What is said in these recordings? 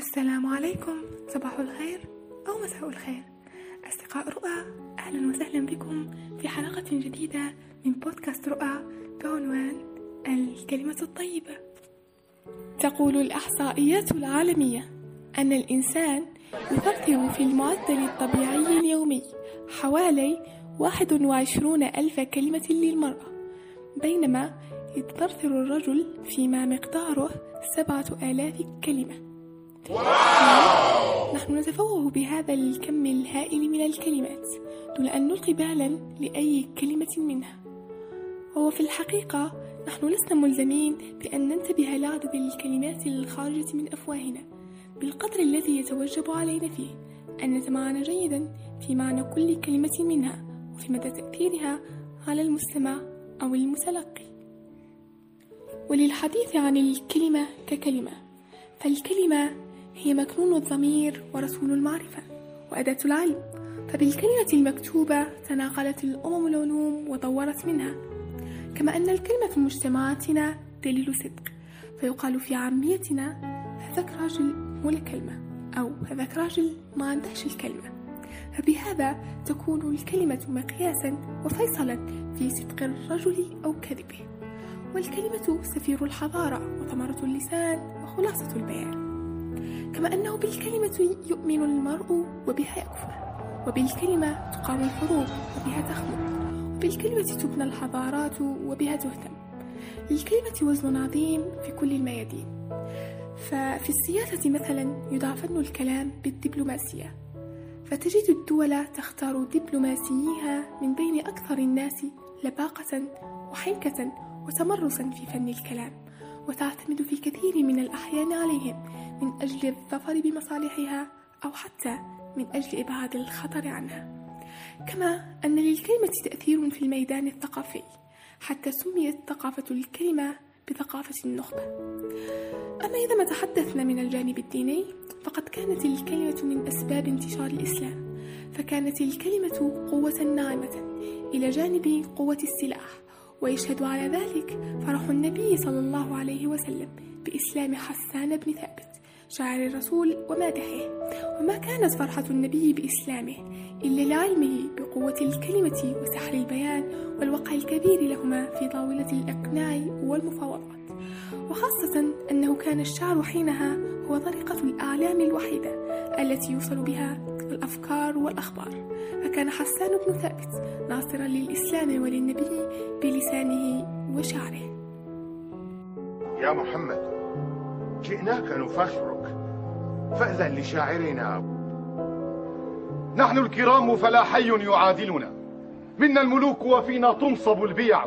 السلام عليكم. صباح الخير أو مساء الخير. أصدقاء رؤى أهلا وسهلا بكم في حلقة جديدة من بودكاست رؤى بعنوان الكلمة الطيبة. تقول الإحصائيات العالمية أن الإنسان يثرثر في المعدل الطبيعي اليومي حوالي 21 ألف كلمة للمرأة بينما يتثرثر الرجل فيما مقداره سبعة آلاف كلمة. نحن نتفوه بهذا الكم الهائل من الكلمات دون أن نلقي بالا لأي كلمة منها. وهو في الحقيقة نحن لسنا ملزمين بأن ننتبه لعدد الكلمات الخارجة من أفواهنا بالقدر الذي يتوجب علينا فيه أن نتمعن جيدا في معنى كل كلمة منها وفي مدى تأثيرها على المستمع أو المتلقي. وللحديث عن الكلمة ككلمة فالكلمة هي مكنون الضمير ورسول المعرفة وأداة العلم فبالكلمة المكتوبة تناقلت الأمم العلوم وطورت منها. كما أن الكلمة في مجتمعاتنا دليل صدق فيقال في عاميتنا هذاك راجل مو كلمة أو هذاك راجل ما عندهش الكلمة. فبهذا تكون الكلمة مقياسا وفيصلا في صدق الرجل أو كذبه. والكلمة سفير الحضارة وثمرة اللسان وخلاصة البيان. كما أنه بالكلمة يؤمن المرء وبها يكفر وبالكلمة تقام الحروب وبها تخمد وبالكلمة تبنى الحضارات وبها تهتم. للكلمة وزن عظيم في كل الميادين. ففي السياسة مثلا يدعى فن الكلام بالدبلوماسية. فتجد الدول تختار دبلوماسييها من بين أكثر الناس لباقة وحنكة وتمرسا في فن الكلام وتعتمد في كثير من الأحيان عليهم من أجل الظفر بمصالحها أو حتى من أجل إبعاد الخطر عنها. كما أن للكلمة تأثير في الميدان الثقافي حتى سميت ثقافة الكلمة بثقافة النخبة أما إذا ما تحدثنا من الجانب الديني فقد كانت الكلمة من أسباب انتشار الإسلام. فكانت الكلمة قوة ناعمة إلى جانب قوة السلاح ويشهد على ذلك فرح النبي صلى الله عليه وسلم بإسلام حسان بن ثابت. شاعر الرسول ومادحه وما كانت فرحة النبي بإسلامه إلا لعلمه بقوة الكلمة وسحر البيان والوقع الكبير لهما في طاولة الإقناع والمفاوضات. وخاصة أنه كان الشعر حينها هو طريقة الأعلام الوحيدة التي يوصل بها الأفكار والأخبار. فكان حسان بن ثابت ناصرا للإسلام وللنبي بلسانه وشعره. يا محمد. جئناك نفخرك فأذن لشاعرنا. نحن الكرام فلا حي يعادلنا. منا الملوك وفينا تنصب البيع.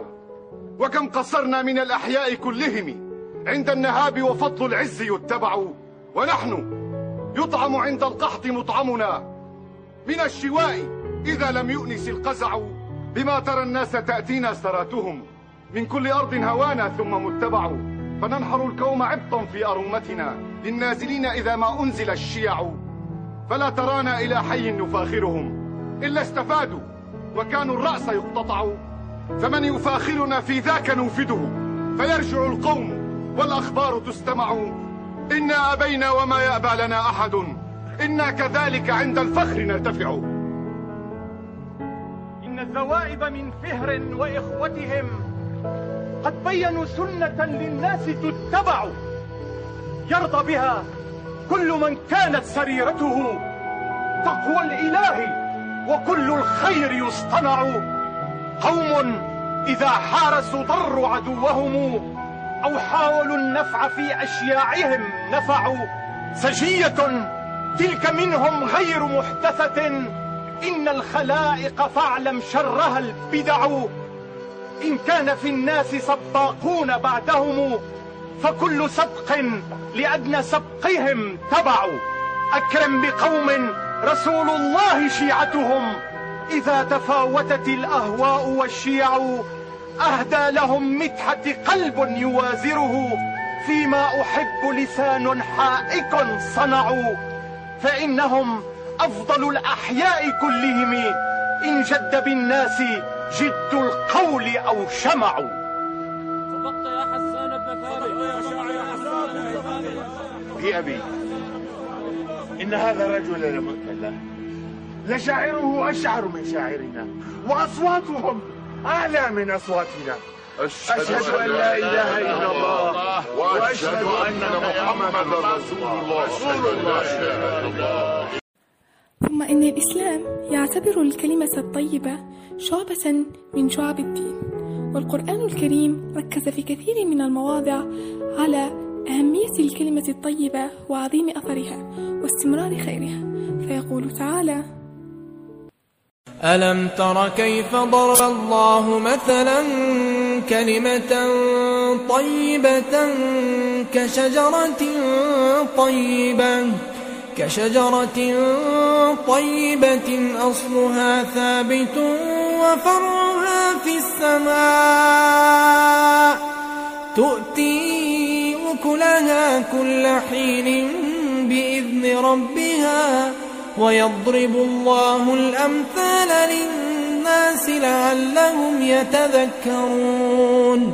وكم قصرنا من الأحياء كلهم. عند النهاب وفضل العز يتبع. ونحن يطعم عند القحط مطعمنا. من الشواء إذا لم يؤنس القزع. بما ترى الناس تأتينا سراتهم. من كل أرض هوانا ثم متبع. فننحر الكوم عبطا في أرومتنا للنازلين إذا ما أنزل الشيع فلا ترانا إلى حي نفاخرهم إلا استفادوا وكانوا الرأس يقتطع. فمن يفاخرنا في ذاك نوفده فيرجع القوم والأخبار تستمع. إنا أبينا وما يأبى لنا أحد إنا كذلك عند الفخر نرتفع. إن الذوائب من فهر وإخوتهم قد بينوا سنة للناس تتبع. يرضى بها كل من كانت سريرته تقوى الإله وكل الخير يصطنع. قوم إذا حارسوا ضروا عدوهم أو حاولوا النفع في أشياعهم نفعوا. سجية تلك منهم غير محدثة إن الخلائق فاعلم شرها البدع. إن كان في الناس سباقون بعدهم فكل سبق لأدنى سبقهم تبع. أكرم بقوم رسول الله شيعتهم. إذا تفاوتت الأهواء والشيع أهدى لهم مدحة قلب يوازره. فيما أحب لسان حائك صنعوا فإنهم أفضل الأحياء كلهم. إن جد بالناس جد القول أو شمعوا صدقت يا حسان بن ثابت. بأبي إن هذا الرجل لمؤتلى لشاعره أشعر من شاعرنا وأصواتهم أعلى من أصواتنا. أشهد أن لا إله إلا الله. وأشهد أن محمدا رسول الله. ثم إن الإسلام يعتبر الكلمة الطيبة شعبة من شعب الدين والقرآن الكريم ركز في كثير من المواضع على أهمية الكلمة الطيبة وعظيم أثرها واستمرار خيرها. فيقول تعالى ألم تر كيف ضرب الله مثلا كلمة طيبة كشجرة طيبة؟ كشجرة طيبة أصلها ثابت وفرعها في السماء. تؤتي أكلها كل حين بإذن ربها ويضرب الله الأمثال للناس لعلهم يتذكرون.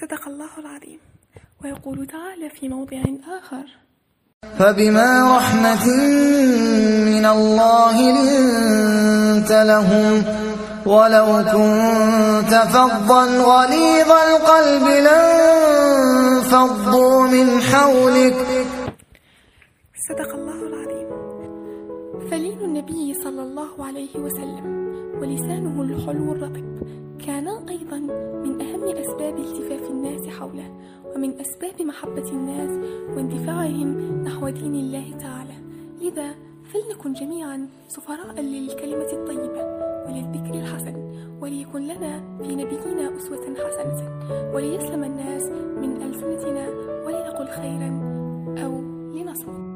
صدق الله العظيم. ويقول تعالى في موضع آخر. فبما رحمة من الله لنت لهم ولو كنت فظا غليظ القلب لانفضوا من حولك. صدق الله العظيم. فلين النبي صلى الله عليه وسلم ولسانه الحلو الرطب كانا أيضا من أهم أسباب التفاف الناس حوله ومن أسباب محبة الناس واندفاعهم نحو دين الله تعالى. لذا فلنكن جميعا سفراء للكلمة الطيبة وللذكر الحسن وليكن لنا في نبينا أسوة حسنة وليسلم الناس من ألسنتنا ولنقل خيرا أو لنصمت